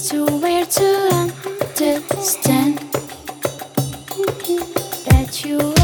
It's too weird to understand that you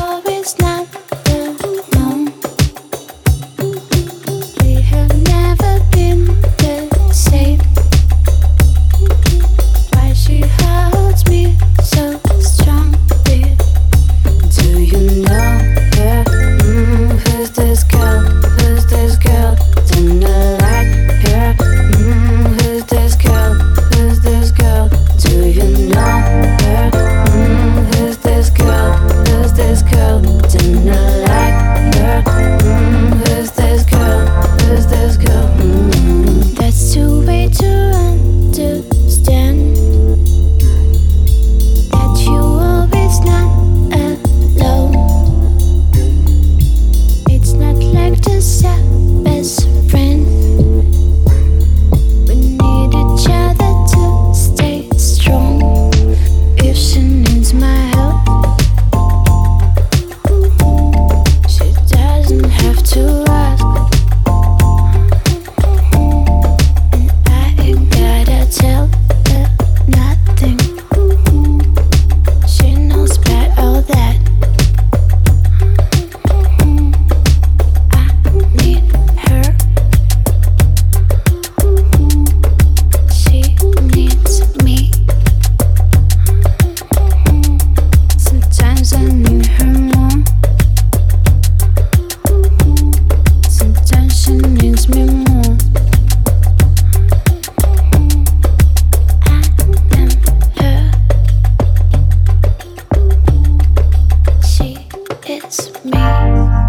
Bye.